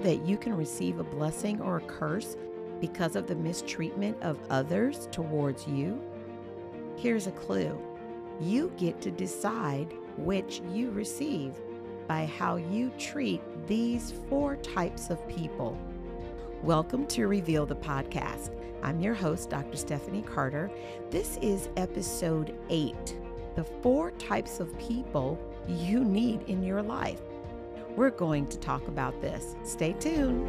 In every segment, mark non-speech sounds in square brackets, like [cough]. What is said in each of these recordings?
that you can receive a blessing or a curse because of the mistreatment of others towards you? Here's a clue you get to decide which you receive by how you treat these four types of people. Welcome to Reveal the Podcast. I'm your host, Dr. Stephanie Carter. This is episode eight the four types of people you need in your life. We're going to talk about this. Stay tuned.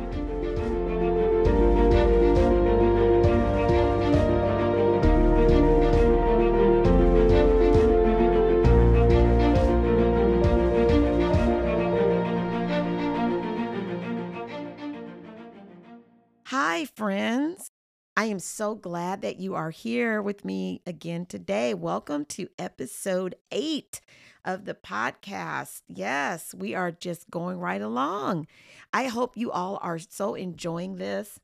Hi, friends. I am so glad that you are here with me again today. Welcome to episode eight of the podcast. Yes, we are just going right along. I hope you all are so enjoying this.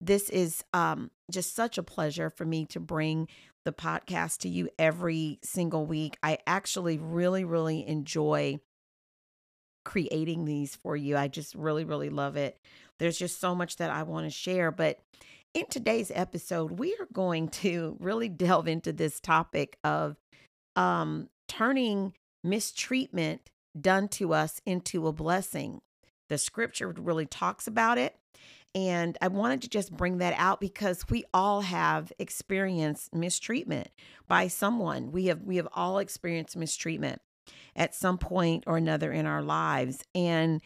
This is um, just such a pleasure for me to bring the podcast to you every single week. I actually really, really enjoy creating these for you. I just really, really love it. There's just so much that I want to share. But in today's episode, we are going [laughs] to really delve into this topic of um, turning mistreatment done to us into a blessing. The scripture really talks about it. And I wanted to just bring that out because we all have experienced mistreatment by someone. We have we have all experienced mistreatment at some point or another in our lives. And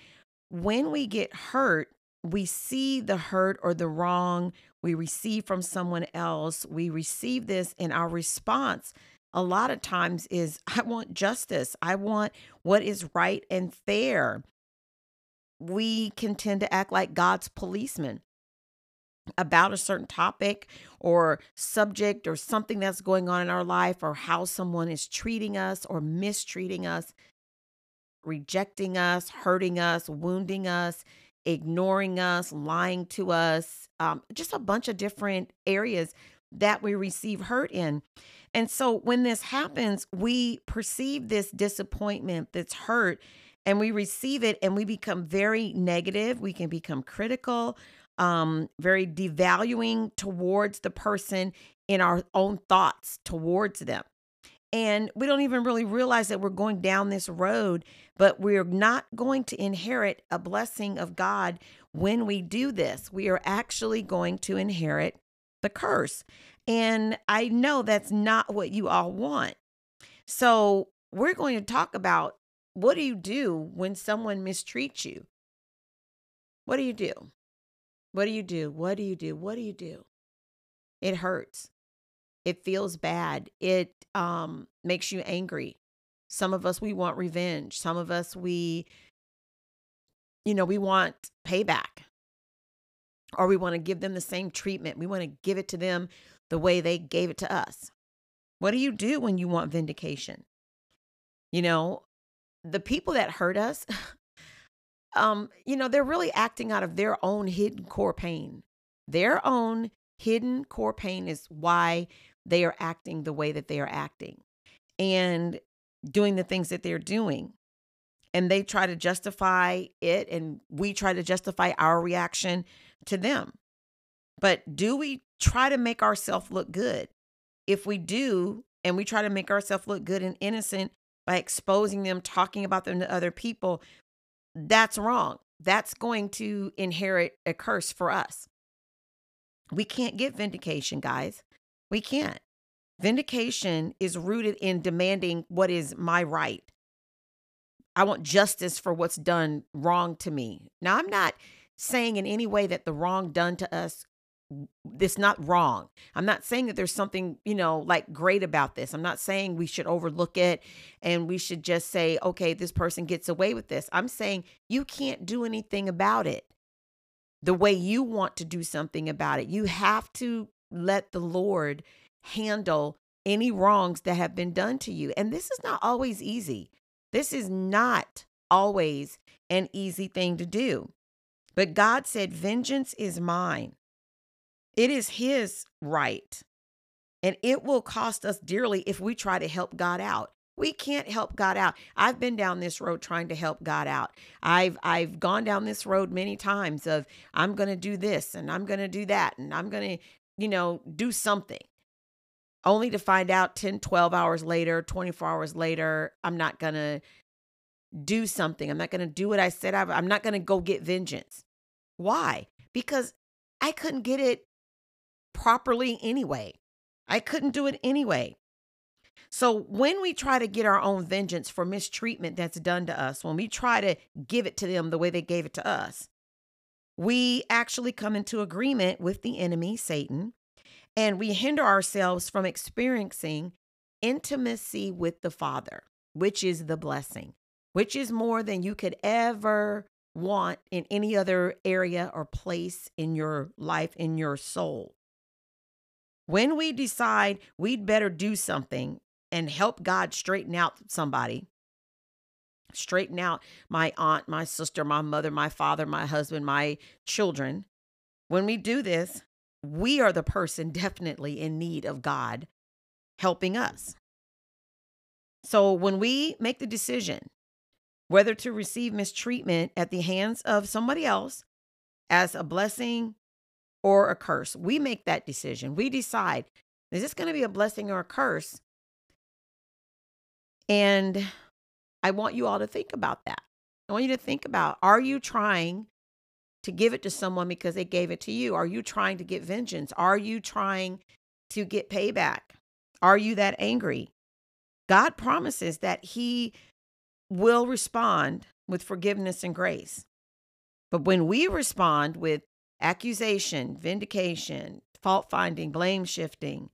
when we get hurt, we see the hurt or the wrong we receive from someone else. We receive this, and our response a lot of times is I want justice. I want what is right and fair. We can tend to act like God's policeman about a certain topic or subject or something that's going on in our life or how someone is treating us or mistreating us, rejecting us, hurting us, wounding us, ignoring us, lying to us, um, just a bunch of different areas that we receive hurt in. And so when this happens, we perceive this disappointment, that's hurt, and we receive it and we become very negative. We can become critical, um, very devaluing towards the person in our own thoughts towards them. And we don't even really realize that we're going down this road, but we're not going to inherit a blessing of God when we do this. We are actually going to inherit the curse. And I know that's not what you all want. So, we're going to talk about what do you do when someone mistreats you? What do you do? What do you do? What do you do? What do you do? It hurts. It feels bad. It um, makes you angry. Some of us, we want revenge. Some of us, we, you know, we want payback or we want to give them the same treatment. We want to give it to them the way they gave it to us. What do you do when you want vindication? You know, the people that hurt us, [laughs] um, you know, they're really acting out of their own hidden core pain. Their own hidden core pain is why they are acting the way that they are acting and doing the things that they're doing. And they try to justify it, and we try to justify our reaction to them. But do we try to make ourselves look good? If we do, and we try to make ourselves look good and innocent by exposing them, talking about them to other people, that's wrong. That's going to inherit a curse for us. We can't get vindication, guys. We can't. Vindication is rooted in demanding what is my right. I want justice for what's done wrong to me. Now, I'm not saying in any way that the wrong done to us it's not wrong. I'm not saying that there's something, you know, like great about this. I'm not saying we should overlook it and we should just say, okay, this person gets away with this. I'm saying you can't do anything about it the way you want to do something about it. You have to let the Lord handle any wrongs that have been done to you. And this is not always easy. This is not always an easy thing to do. But God said, Vengeance is mine. It is His right. And it will cost us dearly if we try to help God out. We can't help God out. I've been down this road trying to help God out. I've I've gone down this road many times of I'm going to do this and I'm going to do that and I'm going to, you know, do something. Only to find out 10, 12 hours later, 24 hours later, I'm not going to do something. I'm not going to do what I said I I'm not going to go get vengeance. Why? Because I couldn't get it properly anyway. I couldn't do it anyway. So when we try to get our own vengeance for mistreatment that's done to us, when we try to give it to them the way they gave it to us, we actually come into agreement with the enemy, Satan, and we hinder ourselves from experiencing intimacy with the Father, which is the blessing, which is more than you could ever want in any other area or place in your life, in your soul. When we decide we'd better do something and help God straighten out somebody, straighten out my aunt, my sister, my mother, my father, my husband, my children. When we do this, we are the person [laughs] definitely in need of God helping us. So when we make the decision whether to receive mistreatment at the hands of somebody else as a blessing or a curse, we make that decision. We decide is this going to be a blessing or a curse? And I want you all to think about that. I want you to think about are you trying to give it to someone because they gave it to you? Are you trying to get vengeance? Are you trying to get payback? Are you that angry? God promises that He will respond with forgiveness and grace. But when we respond with accusation, vindication, fault finding, blame shifting,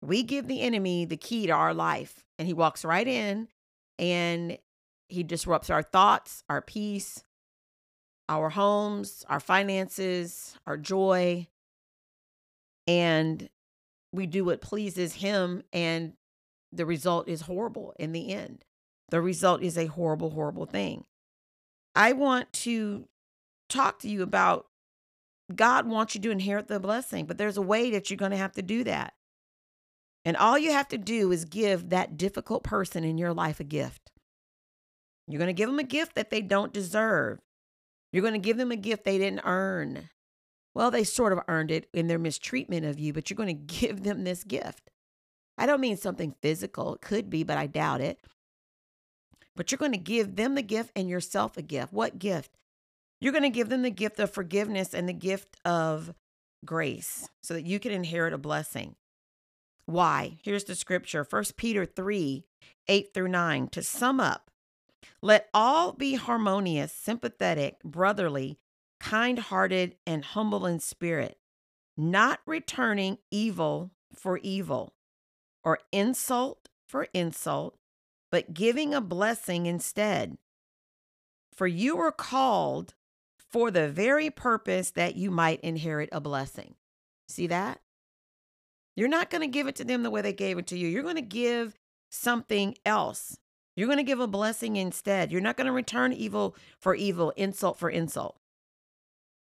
we give the enemy the key to our life and he walks right in and he disrupts our thoughts, our peace, our homes, our finances, our joy. And we do what pleases him, and the result is horrible in the end. The result is a horrible, horrible thing. I want to talk to you about God wants you to inherit the blessing, but there's a way that you're going to have to do that. And all you have to do is give that difficult person in your life a gift. You're going to give them a gift that they don't deserve. You're going to give them a gift they didn't earn. Well, they sort of earned it in their mistreatment of you, but you're going [laughs] to give them this gift. I don't mean something physical. It could be, but I doubt it. But you're going to give them the gift and yourself a gift. What gift? You're going to give them the gift of forgiveness and the gift of grace so that you can inherit a blessing. Why? Here's the scripture 1 Peter 3 8 through 9. To sum up, let all be harmonious, sympathetic, brotherly, kind hearted, and humble in spirit, not returning evil for evil or insult for insult, but giving a blessing instead. For you were called for the very purpose that you might inherit a blessing. See that? You're not going to give it to them the way they gave it to you. You're going to give something else. You're going to give a blessing instead. You're not going to return evil for evil, insult for insult.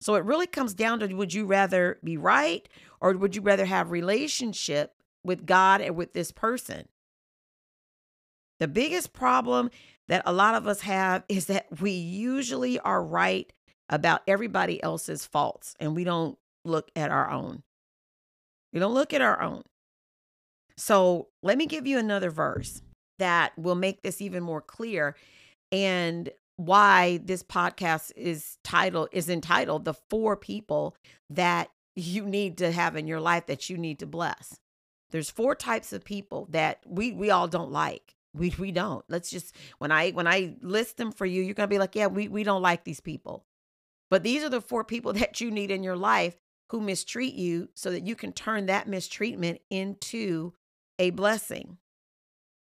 So it really comes down to would you rather be right or would you rather have relationship with God and with this person? The biggest problem that a lot of us have is that we usually are right about everybody else's faults and we don't look at our own. We don't look at our own. So let me give you another verse that will make this even more clear and why this podcast is titled is entitled the four people that you need to have in your life that you need to bless. There's four types of people that we we all don't like. We we don't. Let's just when I when I list them for you, you're gonna be like, yeah, we we don't like these people. But these are the four people [laughs] that you need in your life who mistreat you so that you can turn that mistreatment into a blessing.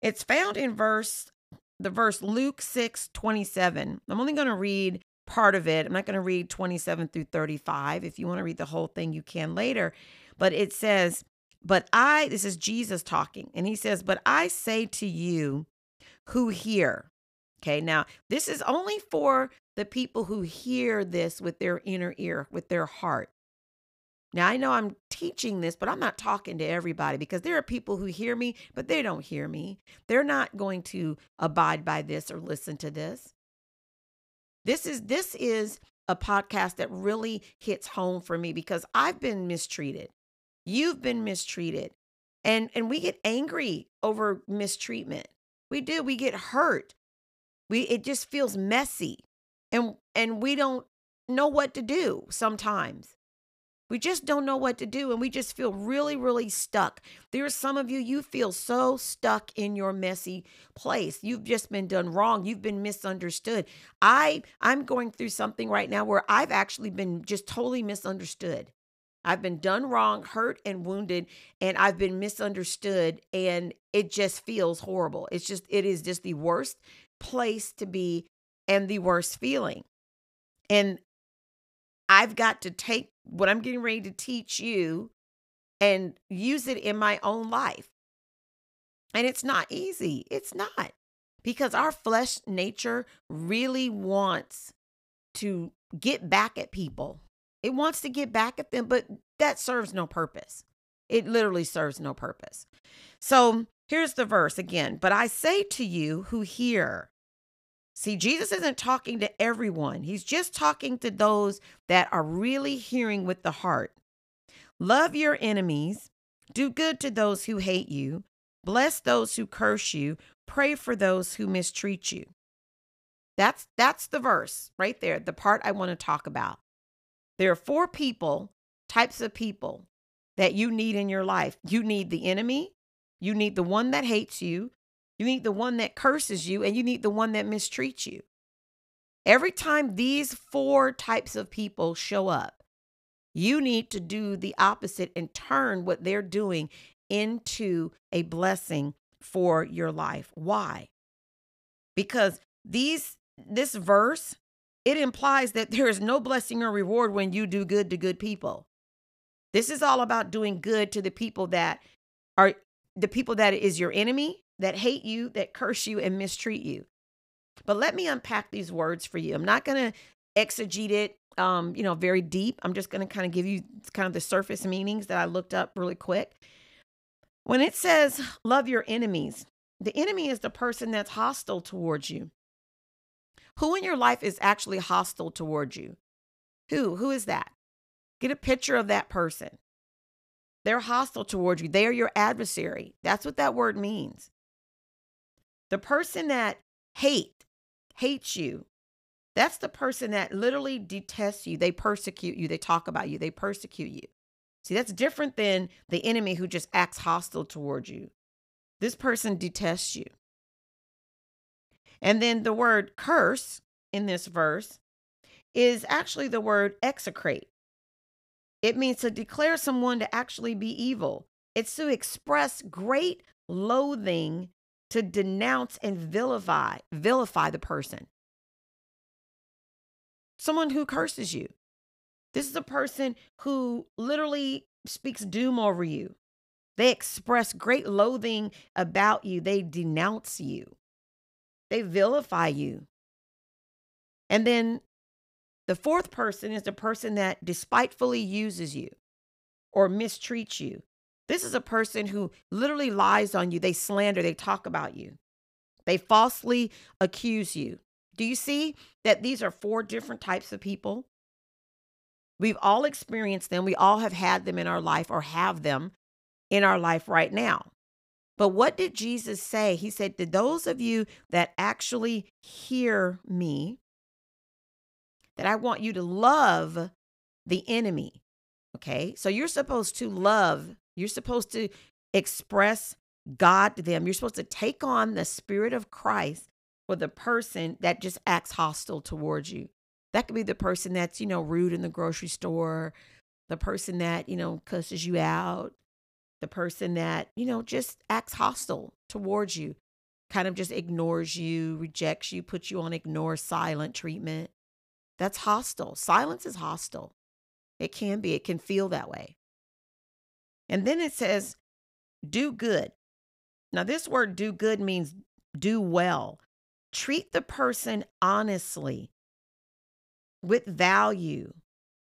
It's found in verse the verse Luke 6 27. I'm only going to read part of it. I'm not going to read 27 through 35. If you want to read the whole thing, you can later. But it says, But I, this is Jesus talking, and he says, But I say to you who hear. Okay, now this is only for the people who hear this with their inner ear, with their heart. Now, I know I'm teaching this, but I'm not talking to everybody because there are people who hear me, but they don't hear me. They're not going to abide by this or listen to this. This is this is a podcast that really hits home for me because I've been mistreated. You've been mistreated. And and we get angry over mistreatment. We do. We get hurt. We it just feels messy. And and we don't know what to do sometimes. We just don't know what to do and we just feel really, really stuck. There are some of you, you feel so stuck in your messy place. You've just been done wrong. You've been misunderstood. I I'm going through something right now where I've actually been just totally misunderstood. I've been done wrong, hurt and wounded, and I've been misunderstood and it just feels horrible. It's just it is just the worst place to be and the worst feeling. And I've got to take what I'm getting ready to teach you and use it in my own life. And it's not easy. It's not because our flesh nature really wants to get back at people. It wants to get back at them, but that serves no purpose. It literally serves no purpose. So here's the verse again. But I say to you who hear, See, Jesus isn't talking to everyone. He's just talking to those that are really hearing with the heart. Love your enemies, do good to those who hate you, bless those who curse you, pray for those who mistreat you. That's that's the verse right there, the part I want to talk about. There are four people, types of people that you need in your life. You need the enemy, you need the one that hates you, you need the one that curses you, and you need the one that mistreats you. Every time these four types of people show up, you need to do the opposite and turn what they're doing into a blessing for your life. Why? Because these this verse it implies that there is no blessing or reward when you do good to good people. This is all about doing good to the people that are the people that is your enemy, that hate you, that curse you, and mistreat you. But let me unpack these words for you. I'm not going to exegete it, um, you know, very deep. I'm just going to kind of give you kind of the surface meanings that I looked up really quick. When it says love your enemies, the enemy is the person that's hostile towards you. Who in your life is actually hostile towards you? Who? Who is that? Get a picture of that person. They're hostile towards you. They are your adversary. That's what that word means. The person that hate hates you. That's the person that literally detests you. They persecute you. They talk about you. They persecute you. See, that's different than the enemy who just acts hostile towards you. This person detests you. And then the word curse in this verse is actually the word execrate. It means to declare someone to actually be evil. It's to express great loathing to denounce and vilify vilify the person. Someone who curses you. This is a person who literally speaks doom over you. They express great loathing about you. They denounce you they vilify you and then the fourth person is the person that despitefully uses you or mistreats you this is a person who literally lies on you. They slander, they talk about you, they falsely accuse you. Do you see that these are four different types of people? We've all experienced them. We all have had them in our life or have them in our life right now. But what did Jesus say? He said, To those of you that actually hear me, that I want you to love the enemy. Okay. So you're supposed to love you're supposed to express God to them. You're supposed to take on the spirit of Christ for the person that just acts hostile towards you. That could be the person that's, you know, rude in the grocery store, the person that, you know, cusses you out, the person that, you know, just acts hostile towards you, kind of just ignores you, rejects you, puts you on ignore silent treatment. That's hostile. Silence is hostile. It can be, it can feel that way. And then it says, do good. Now, this word do good means do well. Treat the person honestly, with value,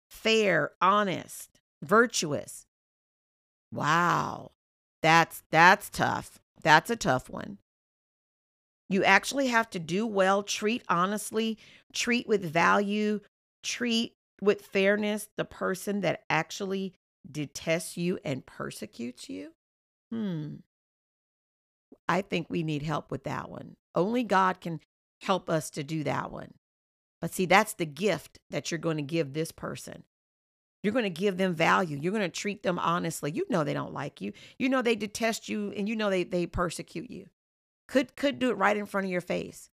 fair, honest. virtuous. Wow. That's that's tough. That's a tough one. You actually have to do well, treat honestly, treat with value, treat with fairness the person that actually detests you and persecutes you. Hmm. I think we need help with that one. Only God can help us to do that one. But see, that's the gift that you're going to give this person. You're going to give them value. You're going to treat them honestly. You know they don't like you. You know they detest you and you know they they persecute you. Could could do it right in front of your face.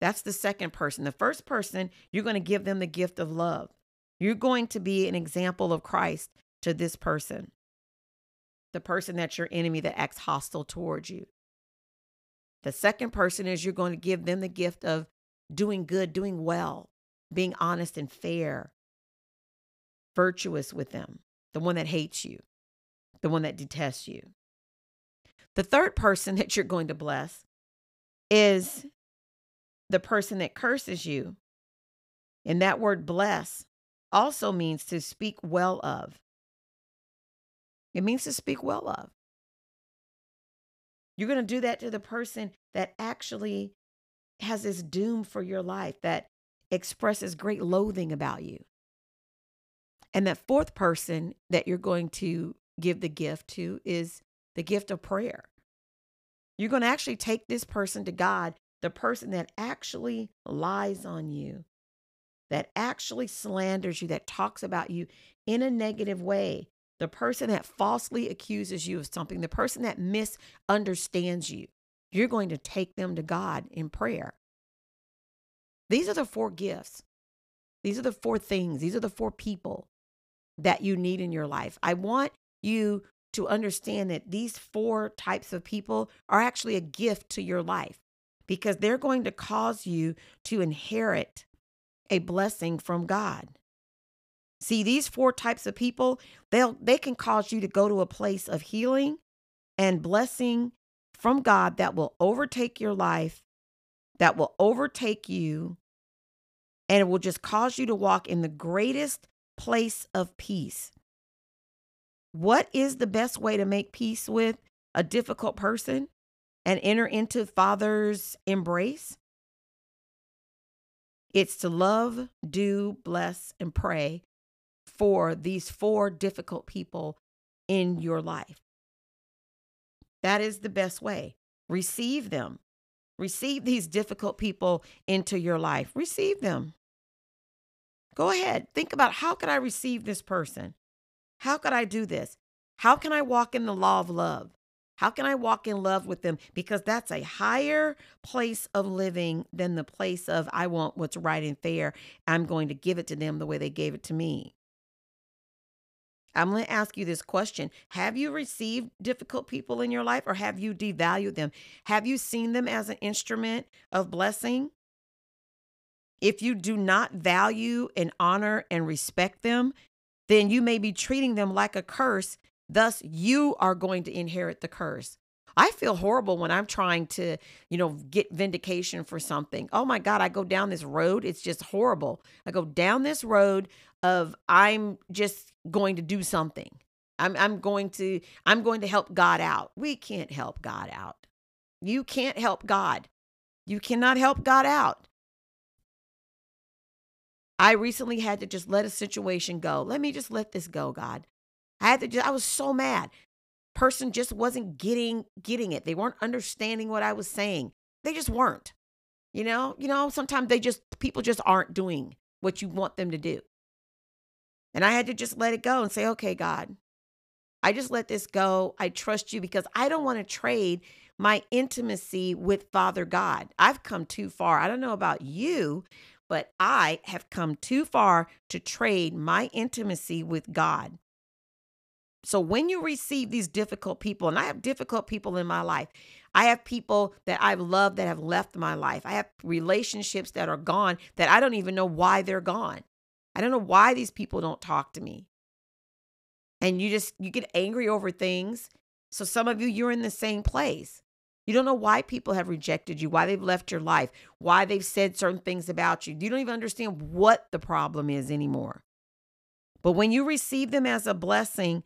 That's the second person. The first person, you're going to give them the gift of love. You're going to be an example of Christ to this person. The person that's your enemy that acts hostile towards you. The second person is you're going to give them the gift of doing good, doing well, being honest and fair, virtuous with them, the one that hates you, the one that detests you. The third person [laughs] that you're going to bless is the person that curses you. And that word bless also means to speak well of. It means to speak well of. You're going to do that to the person that actually has this doom for your life, that expresses great loathing about you. And that fourth person that you're going to give the gift to is the gift of prayer. You're going to actually take this person to God, the person that actually lies on you, that actually slanders you, that talks about you in a negative way, the person that falsely accuses you of something, the person that misunderstands you. You're going to take them to God in prayer. These are the four gifts. These are the four things. These are the four people that you need in your life. I want you to understand that these four types of people are actually a gift to your life because they're going to cause you to inherit a blessing from God. See, these four types of people, they'll they can cause you to go to a place of healing and blessing from God that will overtake your life, that will overtake you, and it will just cause you to walk in the greatest place of peace. What is the best way to make peace with a difficult person and enter into Father's embrace? It's to love, do, bless, and pray for these four difficult people in your life. That is the best way. Receive them. Receive these difficult people into your life. Receive them. Go ahead. Think about how could I receive this person? How could I do this? How can I walk in the law of love? How can I walk in love with them? Because that's a higher place of living than the place of, I want what's right and fair. I'm going to give it to them the way they gave it to me. I'm going to ask you this question Have you received difficult people in your life or have you devalued them? Have you seen them as an instrument of blessing? If you do not value and honor and respect them, then you may be treating them like a curse. Thus, you are going to inherit the curse. I feel horrible when I'm trying to, you know, get vindication for something. Oh my God, I go down this road. It's just horrible. I go down this road of I'm just going to do something. I'm I'm going to I'm going to help God out. We can't help God out. You can't help God. You cannot help God out. I recently had to just let a situation go. Let me just let this go, God. I had to just, I was so mad. Person just wasn't getting getting it. They weren't understanding what I was saying. They just weren't. You know, you know, sometimes they just people just aren't doing what you want them to do. And I had to just let it go and say, "Okay, God. I just let this go. I trust you because I don't want to trade my intimacy with Father God. I've come too far. I don't know about you, but I have come too far to trade my intimacy with God. So when you receive these difficult people, and I have difficult people in my life, I have people that I've loved that have left my life. I have relationships that are gone that I don't even know why they're gone. I don't know why these people don't talk to me. And you just you get angry over things. So some of you you're in the same place. You don't know why people have rejected you, why they've left your life, why they've said certain things about you. You don't even understand what the problem is anymore. But when you receive them as a blessing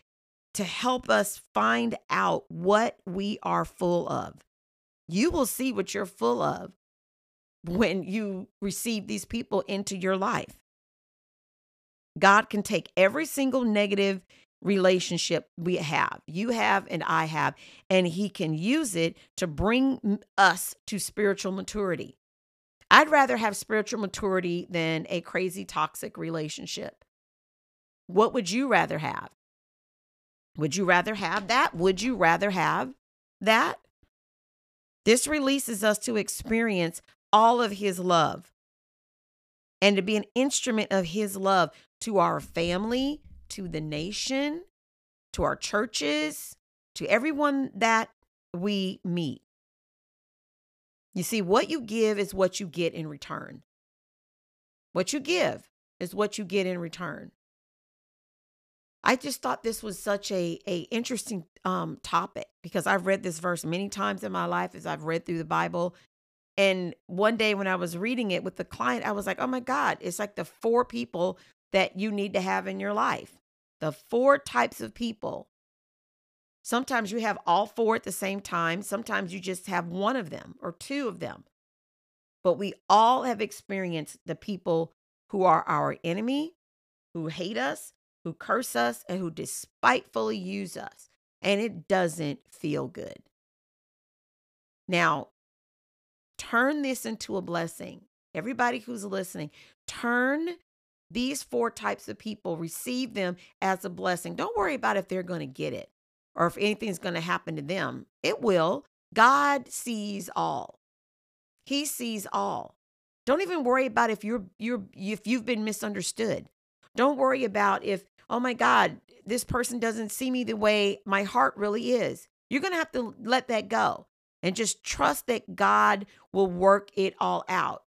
to help us find out what we are full of, you will see what you're full of when you receive these people into your life. God can take every single negative relationship we have, you have, and I have, and He can use it to bring us to spiritual maturity. I'd rather have spiritual maturity than a crazy toxic relationship. What would you rather have? Would you rather have that? Would you rather have that? This releases us to experience all of His love and to be an instrument of His love to our family, to the nation, to our churches, to everyone that we meet. You see, what you give is what you get in return. What you give is what you get in return. I just thought this was such a, a interesting um, topic because I've read this verse many times in my life as I've read through the Bible. And one day when I was reading it with the client, I was like, oh my God, it's like the four people that you need to have in your life. The four types of people. Sometimes you have all four at the same time. Sometimes you just have one of them or two of them. But we all have experienced the people who are our enemy, who hate us, who curse us, and who despitefully use us. And it doesn't feel good. Now, turn this into a blessing. Everybody who's listening, turn these four types of people, receive them as a blessing. Don't worry about if they're going to get it or if anything's going to happen to them. It will. God sees all. He sees all. Don't even worry about if you're you're if you've been misunderstood. Don't worry about if oh my God, this person doesn't see me the way my heart really is. You're going to have to let that go and just trust that God will work it all out.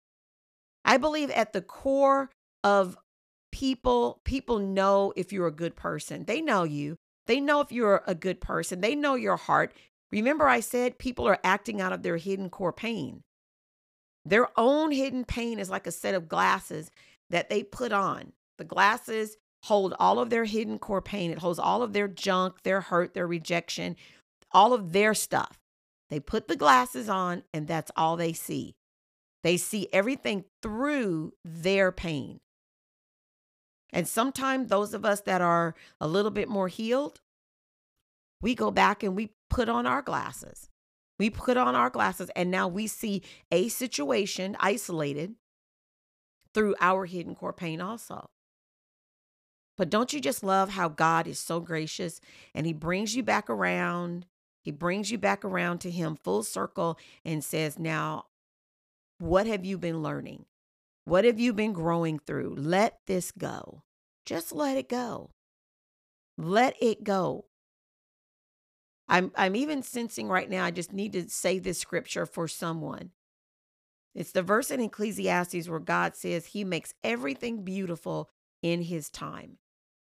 I believe at the core of people, people know if you're a good person. They know you. They know if you're a good person. They know your heart. Remember, I said people are acting out of their hidden core pain. Their own hidden pain is like a set of glasses that they put on. The glasses hold all of their hidden core pain. It holds all of their junk, their hurt, their rejection, all of their stuff. They put the glasses on, and that's all they see. They see everything through their pain. And sometimes those of us that are a little bit more healed, we go back and we put on our glasses. We put on our glasses, and now we see a situation isolated through our hidden core pain, also. But don't you just love how God is so gracious and He brings you back around? He brings you back around to Him full circle and says, Now, what have you been learning? What have you been growing through? Let this go. Just let it go. Let it go. I'm I'm even sensing right now I just need to say this scripture for someone. It's the verse in Ecclesiastes where God says he makes everything beautiful in his time.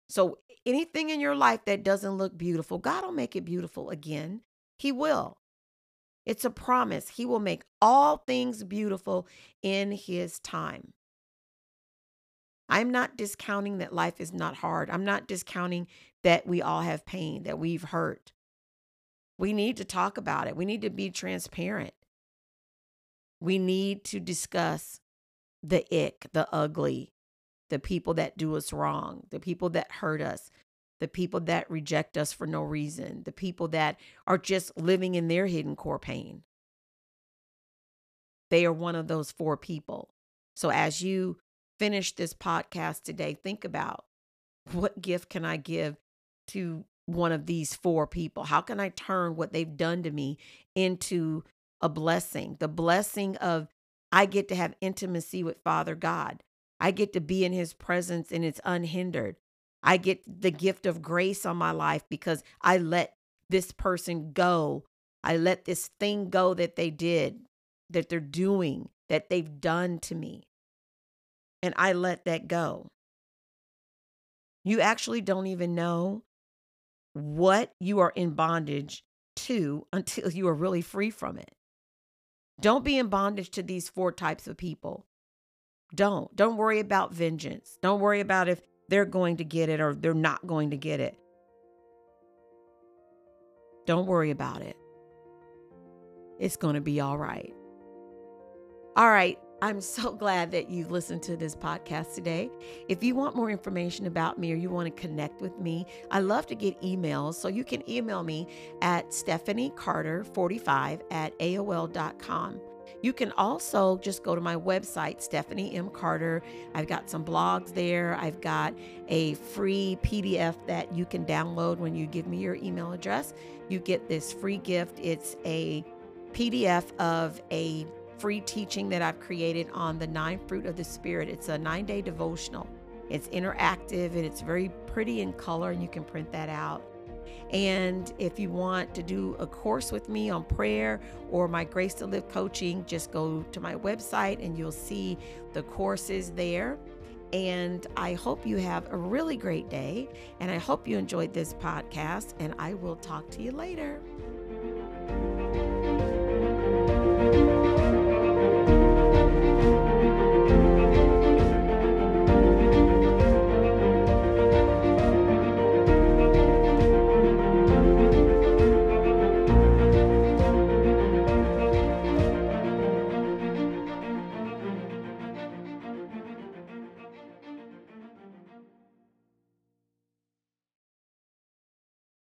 So anything in your life that doesn't look beautiful, God will make it beautiful again. He will. It's a promise. He will make all things beautiful in his time. I'm not discounting that life is not hard. I'm not discounting that we all have pain, that we've hurt. We need to talk about it. We need to be transparent. We need to discuss the ick, the ugly, the people that do us wrong, the people that hurt us, the people that reject us for no reason, the people that are just living in their hidden core pain. They are one of those four people. So as you finish this podcast today, think about what gift can I give to one of these four people? How can I turn what they've done to me into a blessing? The blessing of I get to have intimacy with Father God. I get to be in his presence and it's unhindered. I get the gift of grace on my life because I let this person go. I let this thing go that they did, that they're doing, that they've done to me. And I let that go. You actually don't even know what you are in bondage to [laughs] until you are really free from it. Don't be in bondage to these four types of people. Don't. Don't worry about vengeance. Don't worry about if they're going to get it or they're not going to get it. Don't worry about it. It's going to be all right. All right. I'm so glad that you listened to this podcast today. If you want more information about me or you want to connect with me, I love to get emails. So you can email me at stephaniecarter45 at AOL.com. You can also just go to my website, Stephanie M. Carter. I've got some blogs there. I've got a free PDF that you can download when you give me your email address. You get this free gift. It's a PDF of a free teaching that I've created on the nine fruit of the Spirit. It's a nine day devotional. It's interactive and it's very pretty in color, and you can print that out. And if you want to do a course with me on prayer or my Grace to Live coaching, just go to my website and you'll see the courses there. And I hope you have a really great day. And I hope you enjoyed this podcast. And I will talk to you later.